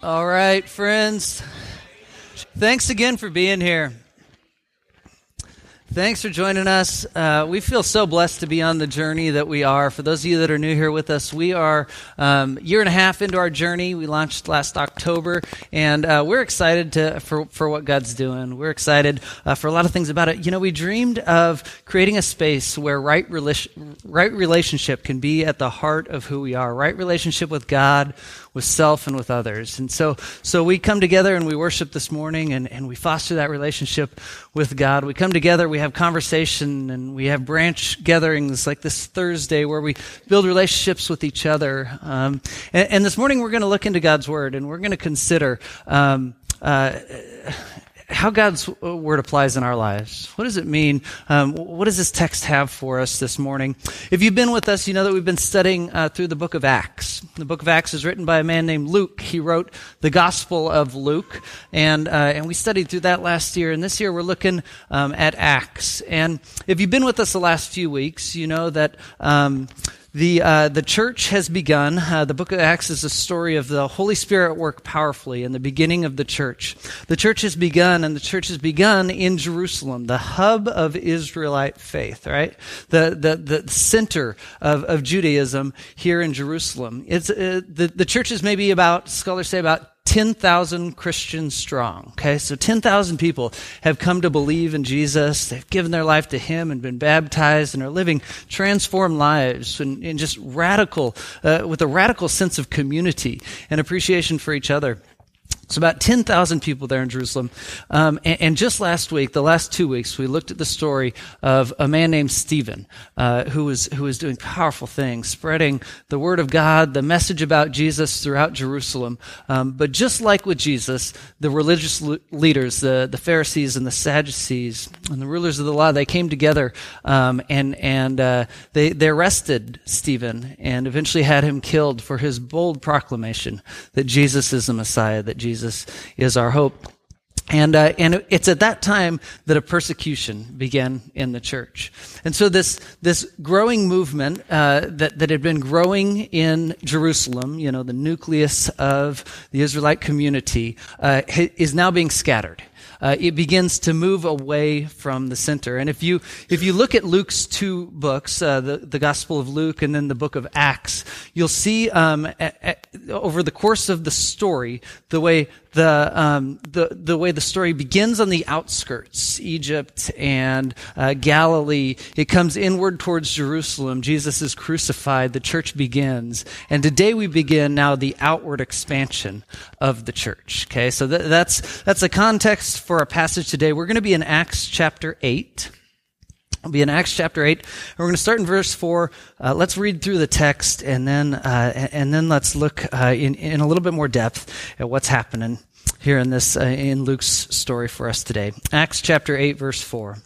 All right, friends. Thanks again for being here. Thanks for joining us. Uh, we feel so blessed to be on the journey that we are. For those of you that are new here with us, we are um, year and a half into our journey. We launched last October, and uh, we're excited to, for, for what God's doing. We're excited uh, for a lot of things about it. You know, we dreamed of creating a space where right, rela- right relationship can be at the heart of who we are. Right relationship with God, with self, and with others. And so, so we come together and we worship this morning, and, and we foster that relationship with God. We come together. We have conversation and we have branch gatherings like this Thursday where we build relationships with each other. Um, and, and, this morning we're going to look into God's Word and we're going to consider um, uh, how God's word applies in our lives. What does it mean? Um, what does this text have for us this morning? If you've been with us, you know that we've been studying uh, through the book of Acts. The book of Acts is written by a man named Luke. He wrote the Gospel of Luke, and uh, and we studied through that last year. And this year we're looking um, at Acts. And if you've been with us the last few weeks, you know that. Um, the, uh, the church has begun. Uh, the book of Acts is a story of the Holy Spirit work powerfully in the beginning of the church. The church has begun, and the church has begun in Jerusalem, the hub of Israelite faith, right? The, the, the center of, of Judaism here in Jerusalem. It's, uh, the, the church is maybe about, scholars say, about 10,000 Christians strong. Okay, so 10,000 people have come to believe in Jesus. They've given their life to Him and been baptized and are living transformed lives and, and just radical, uh, with a radical sense of community and appreciation for each other. So about 10,000 people there in Jerusalem. Um, and, and, just last week, the last two weeks, we looked at the story of a man named Stephen, uh, who was, who was doing powerful things, spreading the word of God, the message about Jesus throughout Jerusalem. Um, but just like with Jesus, the religious leaders, the, the Pharisees and the Sadducees and the rulers of the law, they came together, um, and, and, uh, they, they arrested Stephen and eventually had him killed for his bold proclamation that Jesus is the Messiah, that Jesus is our hope. And, uh, and it's at that time that a persecution began in the church. And so this, this growing movement, uh, that, that had been growing in Jerusalem, you know, the nucleus of the Israelite community, uh, is now being scattered uh, it begins to move away from the center. And if you if you look at Luke's two books, uh, the the Gospel of Luke and then the book of Acts, you'll see um, over the course of the story the way the, um, the, the way the story begins on the outskirts, Egypt and uh, Galilee. It comes inward towards Jerusalem. Jesus is crucified. The church begins. And today we begin now the outward expansion of the church. Okay, so th- that's, that's the context for our passage today. We're going to be in Acts chapter 8. We'll be in Acts chapter 8. We're going to start in verse 4. Uh, let's read through the text and then, uh, and then let's look uh, in, in a little bit more depth at what's happening here in this uh, in Luke's story for us today. Acts chapter 8 verse 4.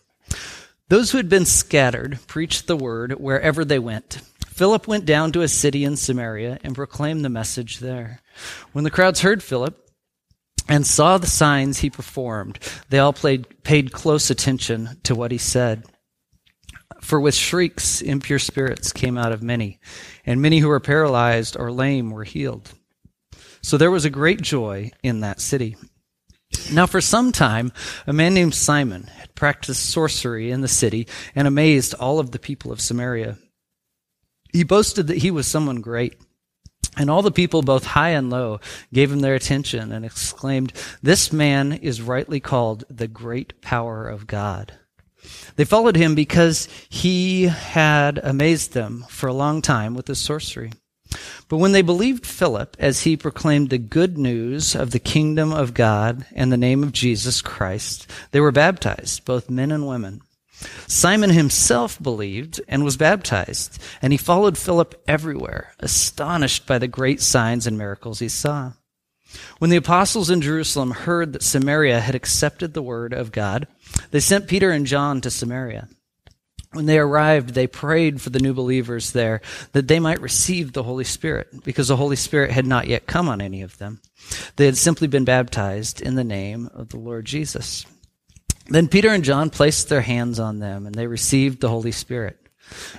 Those who had been scattered preached the word wherever they went. Philip went down to a city in Samaria and proclaimed the message there. When the crowds heard Philip and saw the signs he performed, they all played, paid close attention to what he said. For with shrieks, impure spirits came out of many, and many who were paralyzed or lame were healed. So there was a great joy in that city. Now, for some time, a man named Simon had practiced sorcery in the city and amazed all of the people of Samaria. He boasted that he was someone great. And all the people, both high and low, gave him their attention and exclaimed, This man is rightly called the great power of God. They followed him because he had amazed them for a long time with his sorcery. But when they believed Philip as he proclaimed the good news of the kingdom of God and the name of Jesus Christ, they were baptized, both men and women. Simon himself believed and was baptized, and he followed Philip everywhere, astonished by the great signs and miracles he saw. When the apostles in Jerusalem heard that Samaria had accepted the word of God, they sent Peter and John to Samaria. When they arrived, they prayed for the new believers there that they might receive the Holy Spirit, because the Holy Spirit had not yet come on any of them. They had simply been baptized in the name of the Lord Jesus. Then Peter and John placed their hands on them, and they received the Holy Spirit.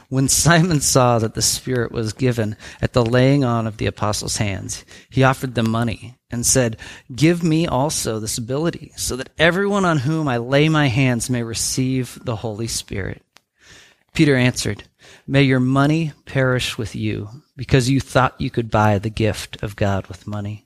When Simon saw that the Spirit was given at the laying on of the apostles' hands, he offered them money and said, Give me also this ability, so that everyone on whom I lay my hands may receive the Holy Spirit. Peter answered, May your money perish with you, because you thought you could buy the gift of God with money.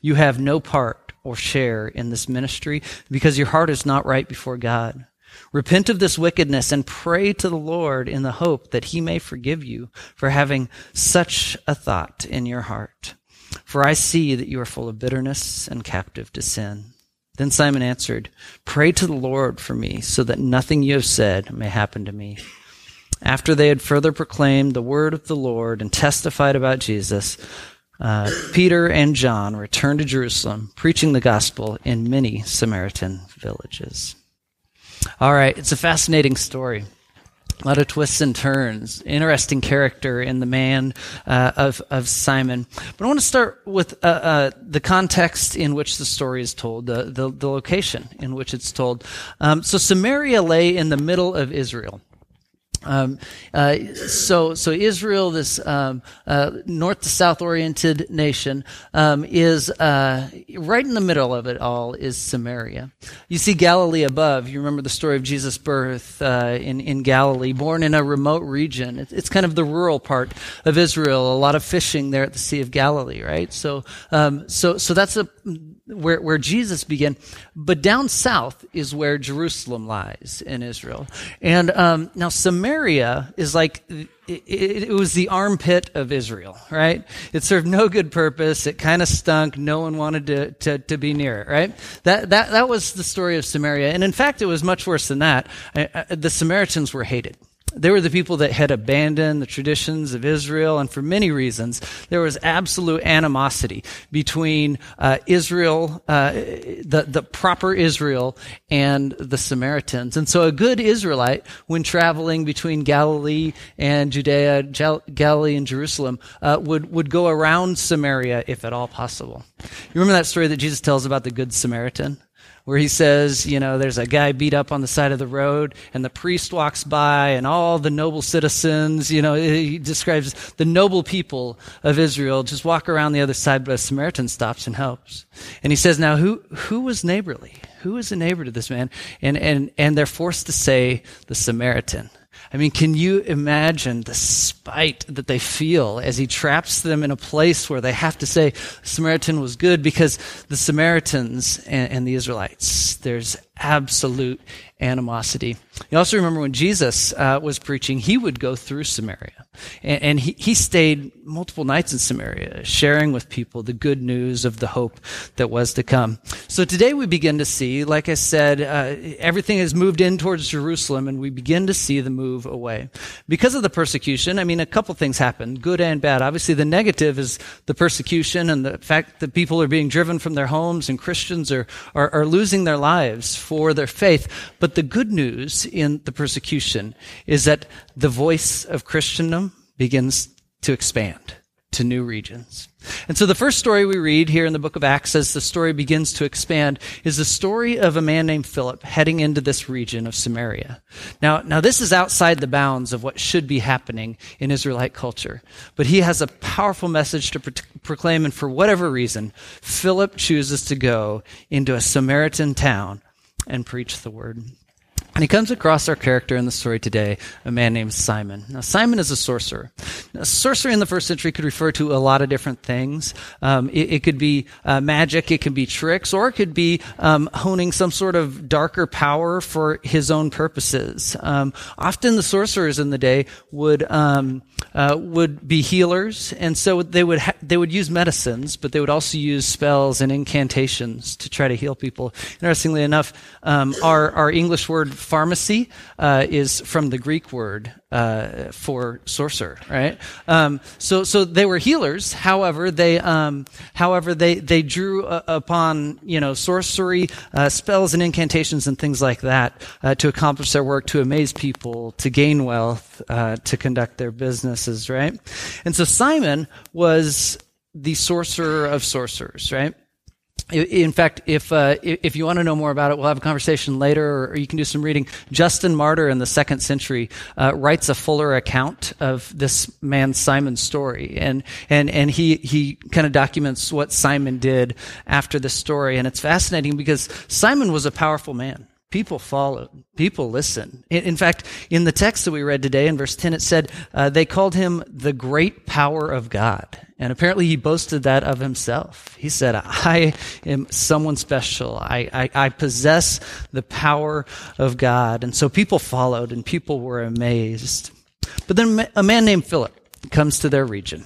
You have no part or share in this ministry, because your heart is not right before God. Repent of this wickedness and pray to the Lord in the hope that he may forgive you for having such a thought in your heart. For I see that you are full of bitterness and captive to sin. Then Simon answered, Pray to the Lord for me, so that nothing you have said may happen to me. After they had further proclaimed the word of the Lord and testified about Jesus, uh, Peter and John returned to Jerusalem, preaching the gospel in many Samaritan villages. All right, it's a fascinating story. A lot of twists and turns. Interesting character in the man uh, of of Simon. But I want to start with uh, uh, the context in which the story is told, the the, the location in which it's told. Um, so Samaria lay in the middle of Israel. Um, uh, so, so Israel, this um, uh, north to south oriented nation, um, is uh, right in the middle of it all. Is Samaria? You see Galilee above. You remember the story of Jesus' birth uh, in in Galilee, born in a remote region. It's, it's, kind of the rural part of Israel. A lot of fishing there at the Sea of Galilee, right? So, um, so, so that's a where, where Jesus began. But down south is where Jerusalem lies in Israel. And um, now Samaria is like, it, it, was the armpit of Israel, right? It served no good purpose. It kind of stunk. No one wanted to, to, to, be near it, right? That, that, that was the story of Samaria. And in fact, it was much worse than that. The Samaritans were hated. They were the people that had abandoned the traditions of Israel, and for many reasons, there was absolute animosity between uh, Israel, uh, the, the proper Israel, and the Samaritans. And so a good Israelite, when traveling between Galilee and Judea, Galilee and Jerusalem, uh, would, would go around Samaria if at all possible. You remember that story that Jesus tells about the Good Samaritan? Where he says, you know, there's a guy beat up on the side of the road, and the priest walks by, and all the noble citizens, you know, he describes the noble people of Israel just walk around the other side, but a Samaritan stops and helps. And he says, now who, who was neighborly? Who was a neighbor to this man? And, and, and they're forced to say the Samaritan. I mean, can you imagine the spite that they feel as he traps them in a place where they have to say Samaritan was good because the Samaritans and, and the Israelites, there's absolute animosity. You also remember when Jesus uh, was preaching, he would go through Samaria. And, and he, he stayed multiple nights in Samaria, sharing with people the good news of the hope that was to come. So today we begin to see, like I said, uh, everything has moved in towards Jerusalem, and we begin to see the move away. Because of the persecution, I mean, a couple things happened, good and bad. Obviously, the negative is the persecution and the fact that people are being driven from their homes and Christians are, are, are losing their lives for their faith. But the good news in the persecution is that the voice of Christendom begins to expand to new regions. And so the first story we read here in the book of Acts as the story begins to expand is the story of a man named Philip heading into this region of Samaria. Now, now this is outside the bounds of what should be happening in Israelite culture. But he has a powerful message to pro- proclaim and for whatever reason, Philip chooses to go into a Samaritan town and preach the word. And he comes across our character in the story today, a man named Simon. Now, Simon is a sorcerer. Now, sorcery in the first century could refer to a lot of different things. Um, it, it, could be uh, magic, it could be tricks, or it could be um, honing some sort of darker power for his own purposes. Um, often, the sorcerers in the day would um, uh, would be healers, and so they would ha- they would use medicines, but they would also use spells and incantations to try to heal people. Interestingly enough, um, our our English word pharmacy uh, is from the Greek word uh, for sorcerer, right? Um, so, so they were healers. However, they, um, however, they they drew uh, upon you know sorcery, uh, spells, and incantations and things like that uh, to accomplish their work, to amaze people, to gain wealth, uh, to conduct their businesses, right? And so Simon was the sorcerer of sorcerers, right? In fact, if uh, if you want to know more about it, we'll have a conversation later, or you can do some reading. Justin Martyr in the second century uh, writes a fuller account of this man Simon's story, and and and he he kind of documents what Simon did after this story, and it's fascinating because Simon was a powerful man. People followed. People listened. In, in, fact, in the text that we read today, in verse 10, it said uh, they called him the great power of God. And apparently he boasted that of himself. He said, I am someone special. I, I, I possess the power of God. And so people followed and people were amazed. But then a man named Philip comes to their region.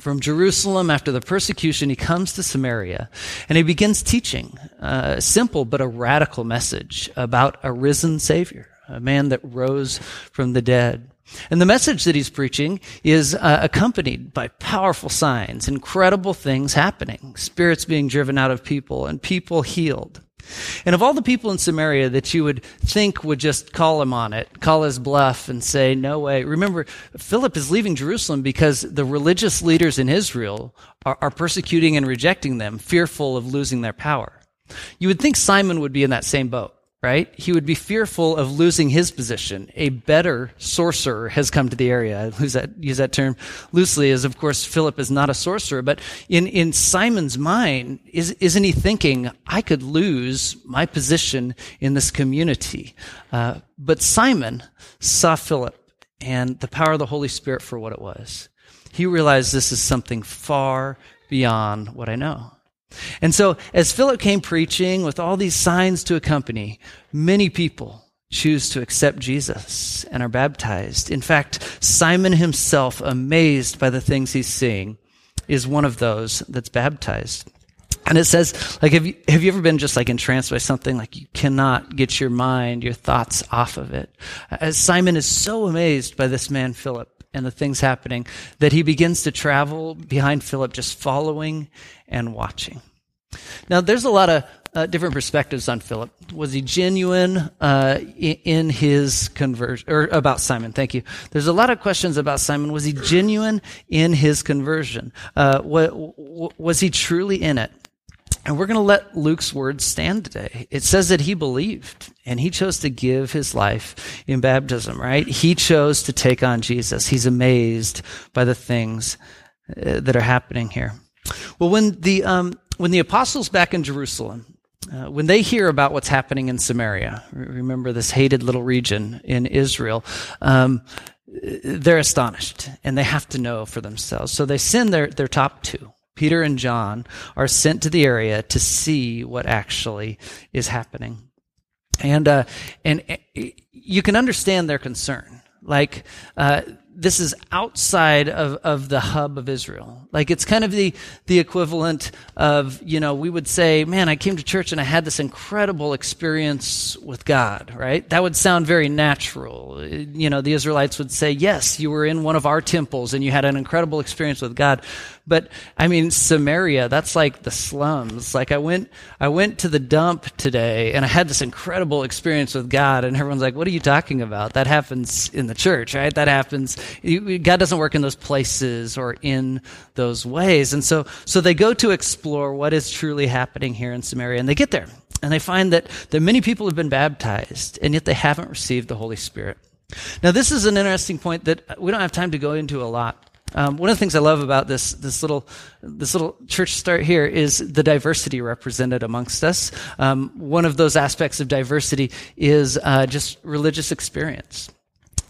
From Jerusalem, after the persecution, he comes to Samaria and he begins teaching a simple but a radical message about a risen Savior, a man that rose from the dead. And the message that he's preaching is uh, accompanied by powerful signs, incredible things happening, spirits being driven out of people, and people healed. And of all the people in Samaria that you would think would just call him on it, call his bluff and say, no way. Remember, Philip is leaving Jerusalem because the religious leaders in Israel are, are persecuting and rejecting them, fearful of losing their power. You would think Simon would be in that same boat right? He would be fearful of losing his position. A better sorcerer has come to the area. I use that, use that term loosely as, of course, Philip is not a sorcerer, but in, in Simon's mind, is, isn't he thinking, I could lose my position in this community? Uh, but Simon saw Philip and the power of the Holy Spirit for what it was. He realized this is something far beyond what I know. And so, as Philip came preaching with all these signs to accompany, many people choose to accept Jesus and are baptized. In fact, Simon himself, amazed by the things he's seeing, is one of those that's baptized. And it says, like, have you, have you ever been just like entranced by something? Like you cannot get your mind, your thoughts off of it. Uh, as Simon is so amazed by this man, Philip, and the things happening that he begins to travel behind Philip, just following and watching. Now, there's a lot of uh, different perspectives on Philip. Was he genuine uh, in his conversion, or about Simon? Thank you. There's a lot of questions about Simon. Was he genuine in his conversion? Uh, what, was he truly in it? And we're going to let Luke's words stand today. It says that he believed and he chose to give his life in baptism, right? He chose to take on Jesus. He's amazed by the things uh, that are happening here. Well, when the, um, when the apostles back in Jerusalem, uh, when they hear about what's happening in Samaria, remember this hated little region in Israel, um, they're astonished and they have to know for themselves. So they send their, their top two. Peter and John are sent to the area to see what actually is happening. And, uh, and you can understand their concern. Like, uh, this is outside of, of the hub of Israel. Like it's kind of the, the equivalent of, you know, we would say, man, I came to church and I had this incredible experience with God, right? That would sound very natural. You know, the Israelites would say, yes, you were in one of our temples and you had an incredible experience with God. But I mean, Samaria, that's like the slums. Like I went, I went to the dump today and I had this incredible experience with God and everyone's like, what are you talking about? That happens in the church, right? That happens. God doesn't work in those places or in those ways. And so, so they go to explore what is truly happening here in Samaria and they get there and they find that, that many people have been baptized and yet they haven't received the Holy Spirit. Now, this is an interesting point that we don't have time to go into a lot. Um, one of the things I love about this this little this little church start here is the diversity represented amongst us. Um, one of those aspects of diversity is uh, just religious experience.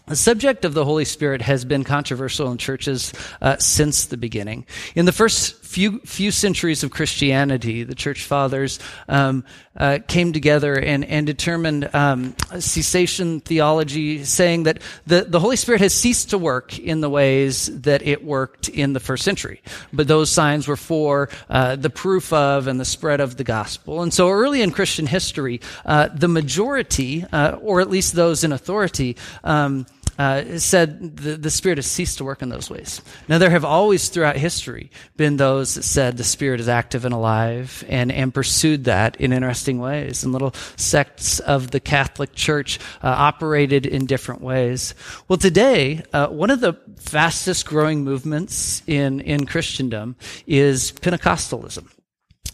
The subject of the Holy Spirit has been controversial in churches uh, since the beginning. In the first few few centuries of Christianity, the church fathers um, uh, came together and and determined um, cessation theology, saying that the the Holy Spirit has ceased to work in the ways that it worked in the first century, but those signs were for uh, the proof of and the spread of the gospel. And so, early in Christian history, uh, the majority, uh, or at least those in authority. Um, uh, said the, the Spirit has ceased to work in those ways. Now, there have always throughout history been those that said the Spirit is active and alive and, and pursued that in interesting ways. And little sects of the Catholic Church uh, operated in different ways. Well, today, uh, one of the fastest growing movements in, in Christendom is Pentecostalism.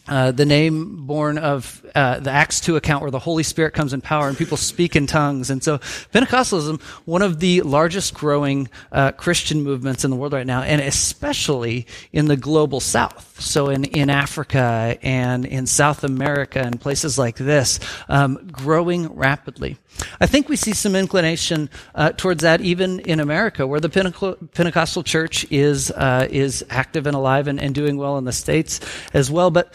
Uh, the name born of uh, the Acts 2 account where the Holy Spirit comes in power and people speak in tongues. And so Pentecostalism, one of the largest growing uh, Christian movements in the world right now, and especially in the global south. So in, in Africa and in South America and places like this, um, growing rapidly. I think we see some inclination uh, towards that even in America, where the Pentecostal church is uh, is active and alive and, and doing well in the states as well. But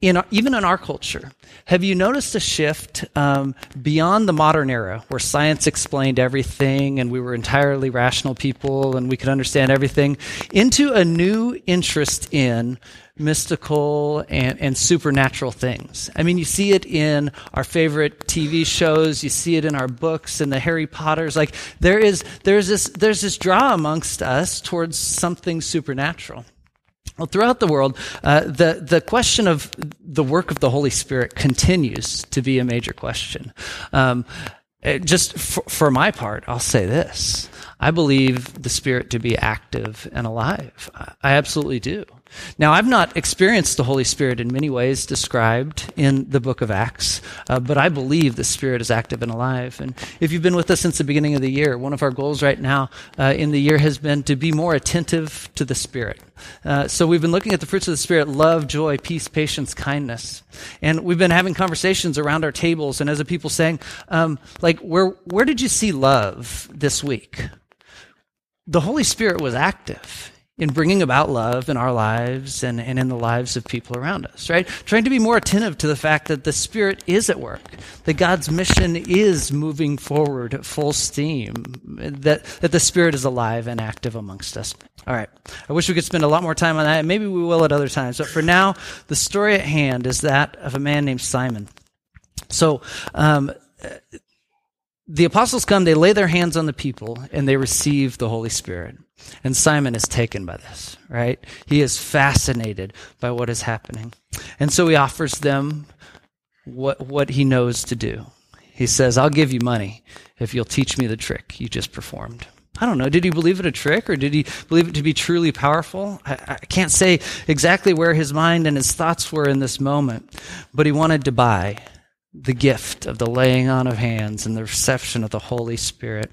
in even in our culture, have you noticed a shift um, beyond the modern era where science explained everything and we were entirely rational people and we could understand everything into a new interest in mystical and, and supernatural things? I mean, you see it in our favorite TV shows, you see it in our books and the Harry Potters. Like there is there's this there's this draw amongst us towards something supernatural. Well, throughout the world, uh, the the question of the work of the Holy Spirit continues to be a major question. Um, just for, for my part, I'll say this: I believe the Spirit to be active and alive. I absolutely do. Now, I've not experienced the Holy Spirit in many ways described in the book of Acts, uh, but I believe the Spirit is active and alive. And if you've been with us since the beginning of the year, one of our goals right now uh, in the year has been to be more attentive to the Spirit. Uh, so we've been looking at the fruits of the Spirit love, joy, peace, patience, kindness. And we've been having conversations around our tables and as a people saying, um, like, where, where did you see love this week? The Holy Spirit was active in bringing about love in our lives and, and in the lives of people around us, right? Trying to be more attentive to the fact that the Spirit is at work, that God's mission is moving forward at full steam, that, that the Spirit is alive and active amongst us. All right. I wish we could spend a lot more time on that. Maybe we will at other times. But for now, the story at hand is that of a man named Simon. So, um, the apostles come, they lay their hands on the people, and they receive the Holy Spirit. And Simon is taken by this, right? He is fascinated by what is happening. And so he offers them what, what he knows to do. He says, I'll give you money if you'll teach me the trick you just performed. I don't know. Did he believe it a trick or did he believe it to be truly powerful? I, I, can't say exactly where his mind and his thoughts were in this moment, but he wanted to buy the gift of the laying on of hands and the reception of the Holy Spirit.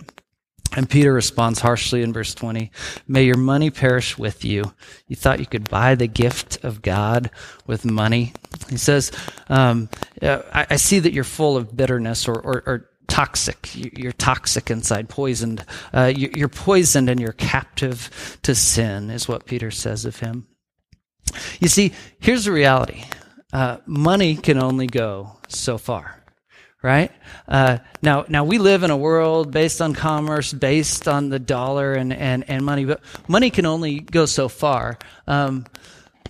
And Peter responds harshly in verse 20 May your money perish with you. You thought you could buy the gift of God with money. He says, um, I, I, see that you're full of bitterness or, or, or toxic. You're toxic inside, poisoned. Uh, you're poisoned and you're captive to sin, is what Peter says of him. You see, here's the reality uh, money can only go so far right? Uh, now, now we live in a world based on commerce, based on the dollar and, and, and money, but money can only go so far. Um,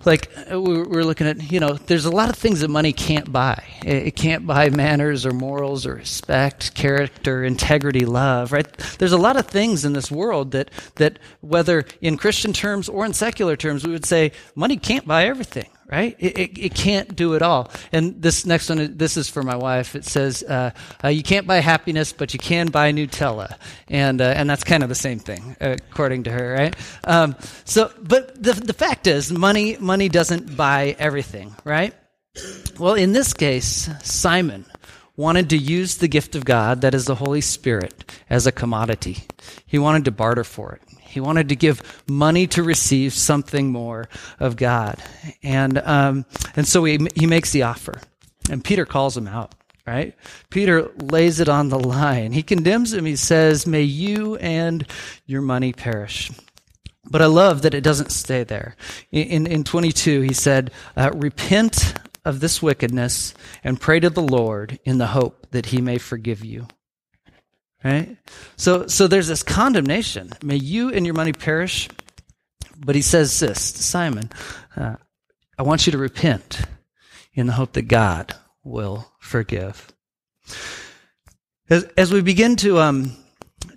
like uh, we're looking at, you know, there's a lot of things that money can't buy. It can't buy manners or morals or respect, character, integrity, love, right? There's a lot of things in this world that, that whether in Christian terms or in secular terms, we would say money can't buy everything right? It, it, it, can't do it all. And this next one, this is for my wife. It says, uh, uh, you can't buy happiness, but you can buy Nutella. And, uh, and that's kind of the same thing, according to her, right? Um, so, but the, the fact is, money, money doesn't buy everything, right? Well, in this case, Simon wanted to use the gift of God, that is the Holy Spirit, as a commodity. He wanted to barter for it. He wanted to give money to receive something more of God. And, um, and so he, he makes the offer. And Peter calls him out, right? Peter lays it on the line. He condemns him. He says, May you and your money perish. But I love that it doesn't stay there. In, in 22, he said, uh, Repent of this wickedness and pray to the Lord in the hope that he may forgive you. Right? So, so there's this condemnation. May you and your money perish. But he says this to Simon uh, I want you to repent in the hope that God will forgive. As, as we begin to um,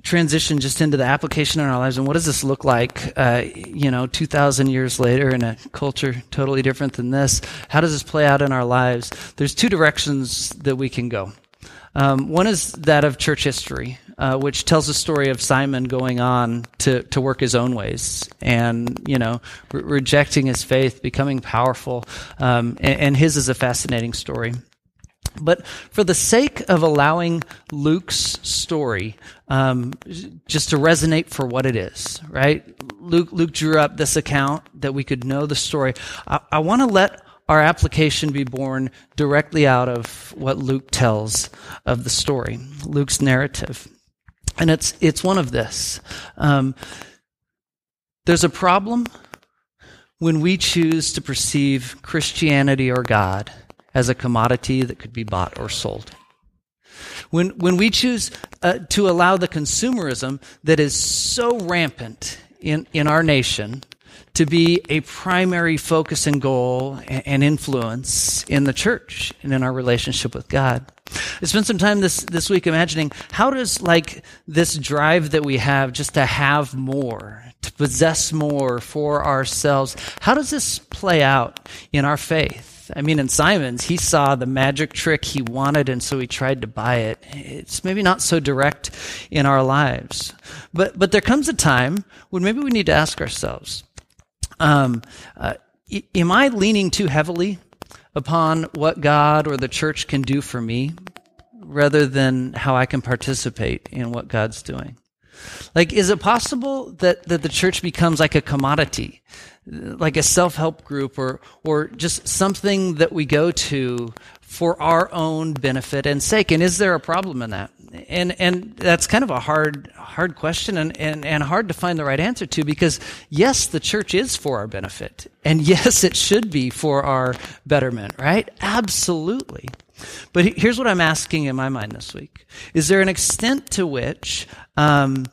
transition just into the application in our lives, and what does this look like, uh, you know, 2,000 years later in a culture totally different than this? How does this play out in our lives? There's two directions that we can go. Um, one is that of church history. uh, which tells the story of Simon going on to, to work his own ways and, you know, re- rejecting his faith, becoming powerful. Um, and, and his is a fascinating story. But for the sake of allowing Luke's story um, just to resonate for what it is, right? Luke, Luke drew up this account that we could know the story. I, I want to let our application be born directly out of what Luke tells of the story, Luke's narrative. And it's, it's one of this. Um, there's a problem when we choose to perceive Christianity or God as a commodity that could be bought or sold. When, when we choose uh, to allow the consumerism that is so rampant in, in our nation to be a primary focus and goal and influence in the church and in our relationship with God. I spent some time this, this week imagining how does like this drive that we have just to have more, to possess more for ourselves, how does this play out in our faith? I mean, in Simon's, he saw the magic trick he wanted, and so he tried to buy it. It's maybe not so direct in our lives. But, but there comes a time when maybe we need to ask ourselves, um, uh, am I leaning too heavily upon what God or the church can do for me rather than how I can participate in what God's doing? Like, is it possible that, that the church becomes like a commodity, like a self-help group or, or just something that we go to for our own benefit and sake? And is there a problem in that? And, and that's kind of a hard, hard question and, and, and hard to find the right answer to because yes, the church is for our benefit. And yes, it should be for our betterment, right? Absolutely. But here's what I'm asking in my mind this week. Is there an extent to which, um,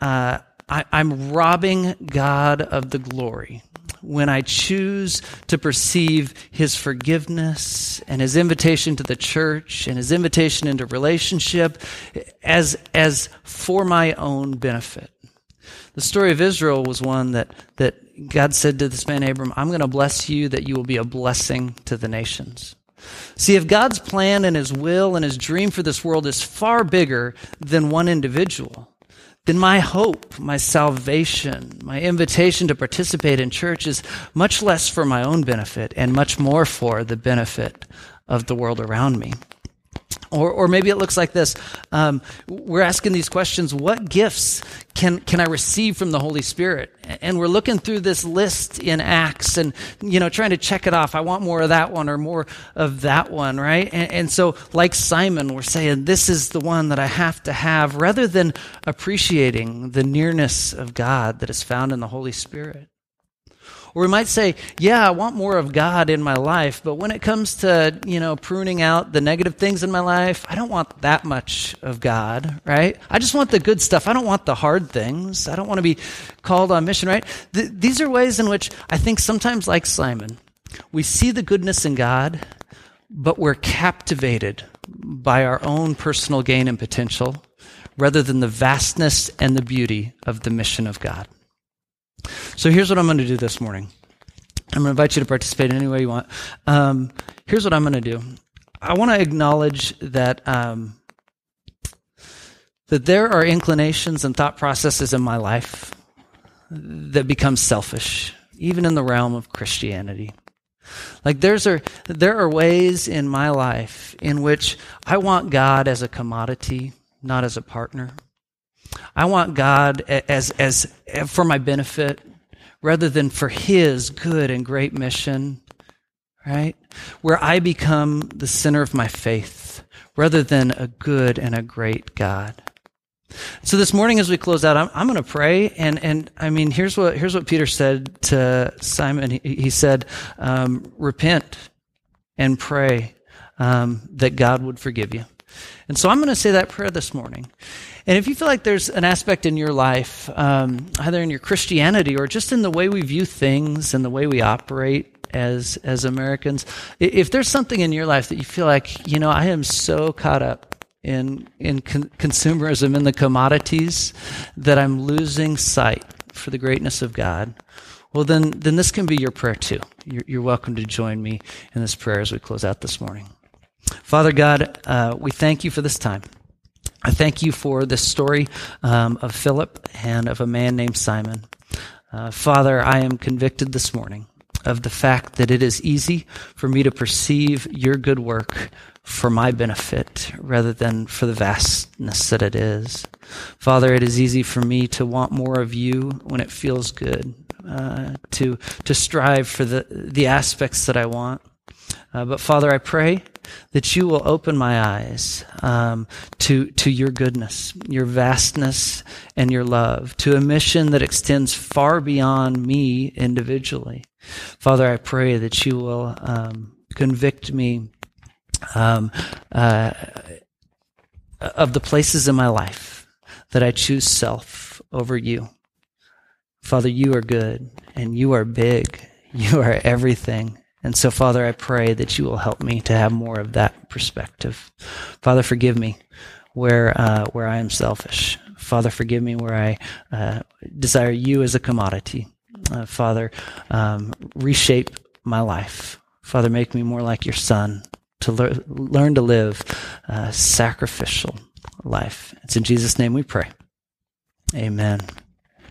uh, I, I'm robbing God of the glory when I choose to perceive his forgiveness and his invitation to the church and his invitation into relationship as, as for my own benefit. The story of Israel was one that, that God said to this man Abram, I'm going to bless you that you will be a blessing to the nations. See, if God's plan and his will and his dream for this world is far bigger than one individual, then my hope, my salvation, my invitation to participate in church is much less for my own benefit and much more for the benefit of the world around me. Or, or maybe it looks like this. Um, we're asking these questions what gifts can, can I receive from the Holy Spirit? And we're looking through this list in Acts and, you know, trying to check it off. I want more of that one or more of that one, right? And, and so, like Simon, we're saying, this is the one that I have to have rather than appreciating the nearness of God that is found in the Holy Spirit. Or we might say, yeah, I want more of God in my life, but when it comes to, you know, pruning out the negative things in my life, I don't want that much of God, right? I just want the good stuff. I don't want the hard things. I don't want to be called on mission, right? Th- these are ways in which I think sometimes, like Simon, we see the goodness in God, but we're captivated by our own personal gain and potential rather than the vastness and the beauty of the mission of God. So here's what I'm going to do this morning. I'm going to invite you to participate in any way you want. Um, here's what I'm going to do. I want to acknowledge that um, that there are inclinations and thought processes in my life that become selfish, even in the realm of Christianity. Like there's a, there are ways in my life in which I want God as a commodity, not as a partner. I want God as, as, for my benefit rather than for His good and great mission, right? Where I become the center of my faith rather than a good and a great God. So this morning, as we close out, I'm, I'm going to pray, and and I mean, here's what here's what Peter said to Simon. He, he said, um, "Repent and pray um, that God would forgive you." And so I'm going to say that prayer this morning. And if you feel like there's an aspect in your life, um, either in your Christianity or just in the way we view things and the way we operate as as Americans, if there's something in your life that you feel like, you know, I am so caught up in in con- consumerism in the commodities that I'm losing sight for the greatness of God, well, then then this can be your prayer too. You're, you're welcome to join me in this prayer as we close out this morning. Father God, uh, we thank you for this time. I thank you for this story um, of Philip and of a man named Simon. Uh, Father, I am convicted this morning of the fact that it is easy for me to perceive your good work for my benefit rather than for the vastness that it is. Father, it is easy for me to want more of you when it feels good, uh, to to strive for the the aspects that I want. Uh, but Father, I pray that you will open my eyes um, to to your goodness, your vastness, and your love, to a mission that extends far beyond me individually. Father, I pray that you will um, convict me um, uh, of the places in my life that I choose self over you. Father, you are good and you are big. You are everything. And so, Father, I pray that you will help me to have more of that perspective. Father, forgive me where uh, where I am selfish. Father, forgive me where I uh, desire you as a commodity. Uh, Father, um, reshape my life. Father, make me more like your Son to lear- learn to live a sacrificial life. It's in Jesus' name we pray. Amen.